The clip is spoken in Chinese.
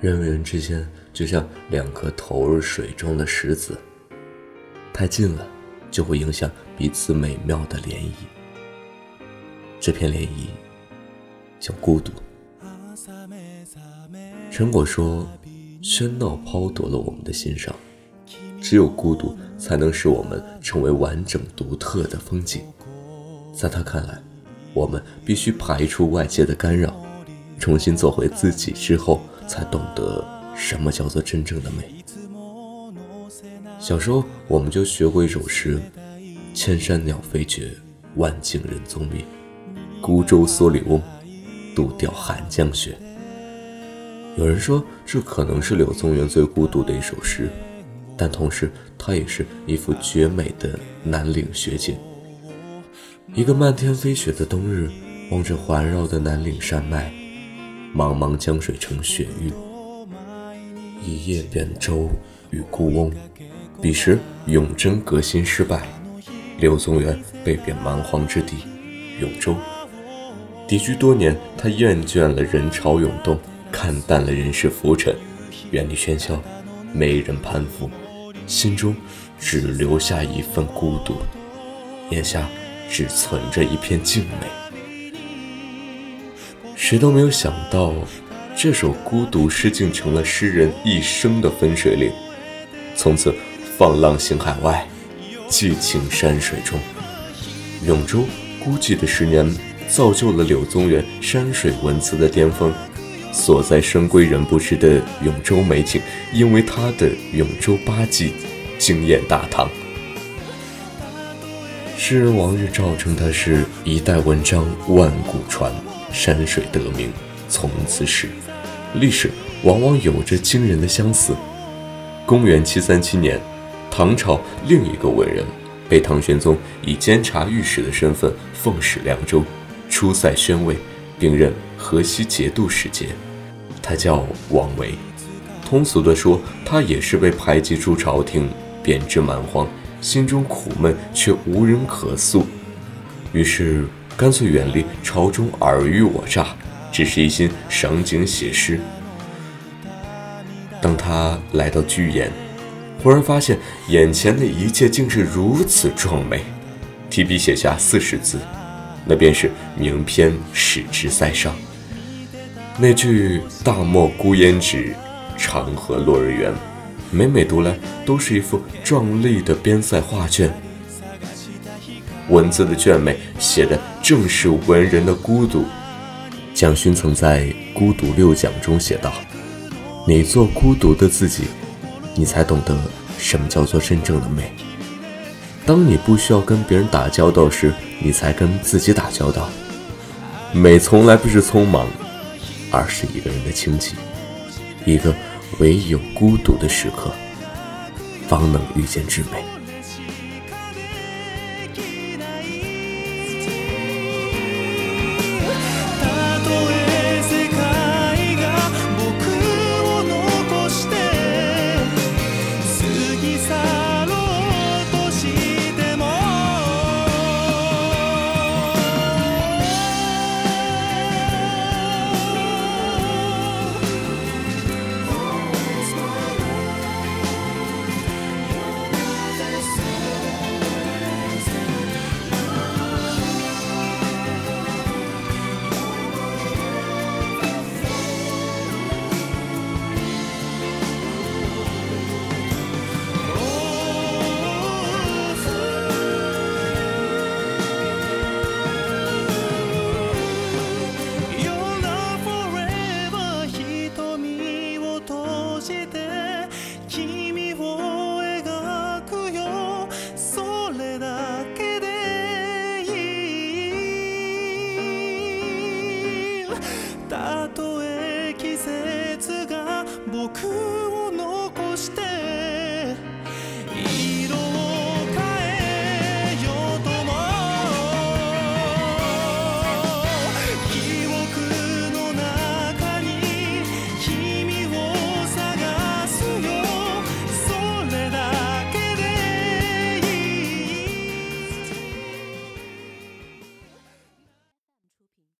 人与人之间就像两颗投入水中的石子，太近了就会影响彼此美妙的涟漪。这片涟漪叫孤独。陈果说：“喧闹抛夺了我们的欣赏，只有孤独才能使我们成为完整独特的风景。”在他看来，我们必须排除外界的干扰，重新做回自己之后。才懂得什么叫做真正的美。小时候我们就学过一首诗：“千山鸟飞绝，万径人踪灭。孤舟蓑笠翁，独钓寒江雪。”有人说这可能是柳宗元最孤独的一首诗，但同时它也是一幅绝美的南岭雪景。一个漫天飞雪的冬日，望着环绕的南岭山脉。茫茫江水成雪域，一叶扁舟与孤翁。彼时永贞革新失败，柳宗元被贬蛮荒之地永州。敌居多年，他厌倦了人潮涌动，看淡了人世浮沉，远离喧嚣，没人攀附，心中只留下一份孤独，眼下只存着一片静美。谁都没有想到，这首孤独诗竟成了诗人一生的分水岭。从此，放浪形海外，寄情山水中。永州孤寂的十年，造就了柳宗元山水文字的巅峰。所在深闺人不知的永州美景，因为他的《永州八记》惊艳大唐。诗人王日照称他是一代文章万古传。山水得名，从此始。历史往往有着惊人的相似。公元七三七年，唐朝另一个文人被唐玄宗以监察御史的身份奉使凉州，出塞宣慰，并任河西节度使节。他叫王维。通俗地说，他也是被排挤出朝廷，贬至蛮荒，心中苦闷却无人可诉，于是。干脆远离朝中尔虞我诈，只是一心赏景写诗。当他来到居延，忽然发现眼前的一切竟是如此壮美，提笔写下四十字，那便是名篇《使之塞上》。那句“大漠孤烟直，长河落日圆”，每每读来都是一幅壮丽的边塞画卷。文字的俊美，写的正是文人的孤独。蒋勋曾在《孤独六讲》中写道：“你做孤独的自己，你才懂得什么叫做真正的美。当你不需要跟别人打交道时，你才跟自己打交道。美从来不是匆忙，而是一个人的清寂。一个唯有孤独的时刻，方能遇见至美。”僕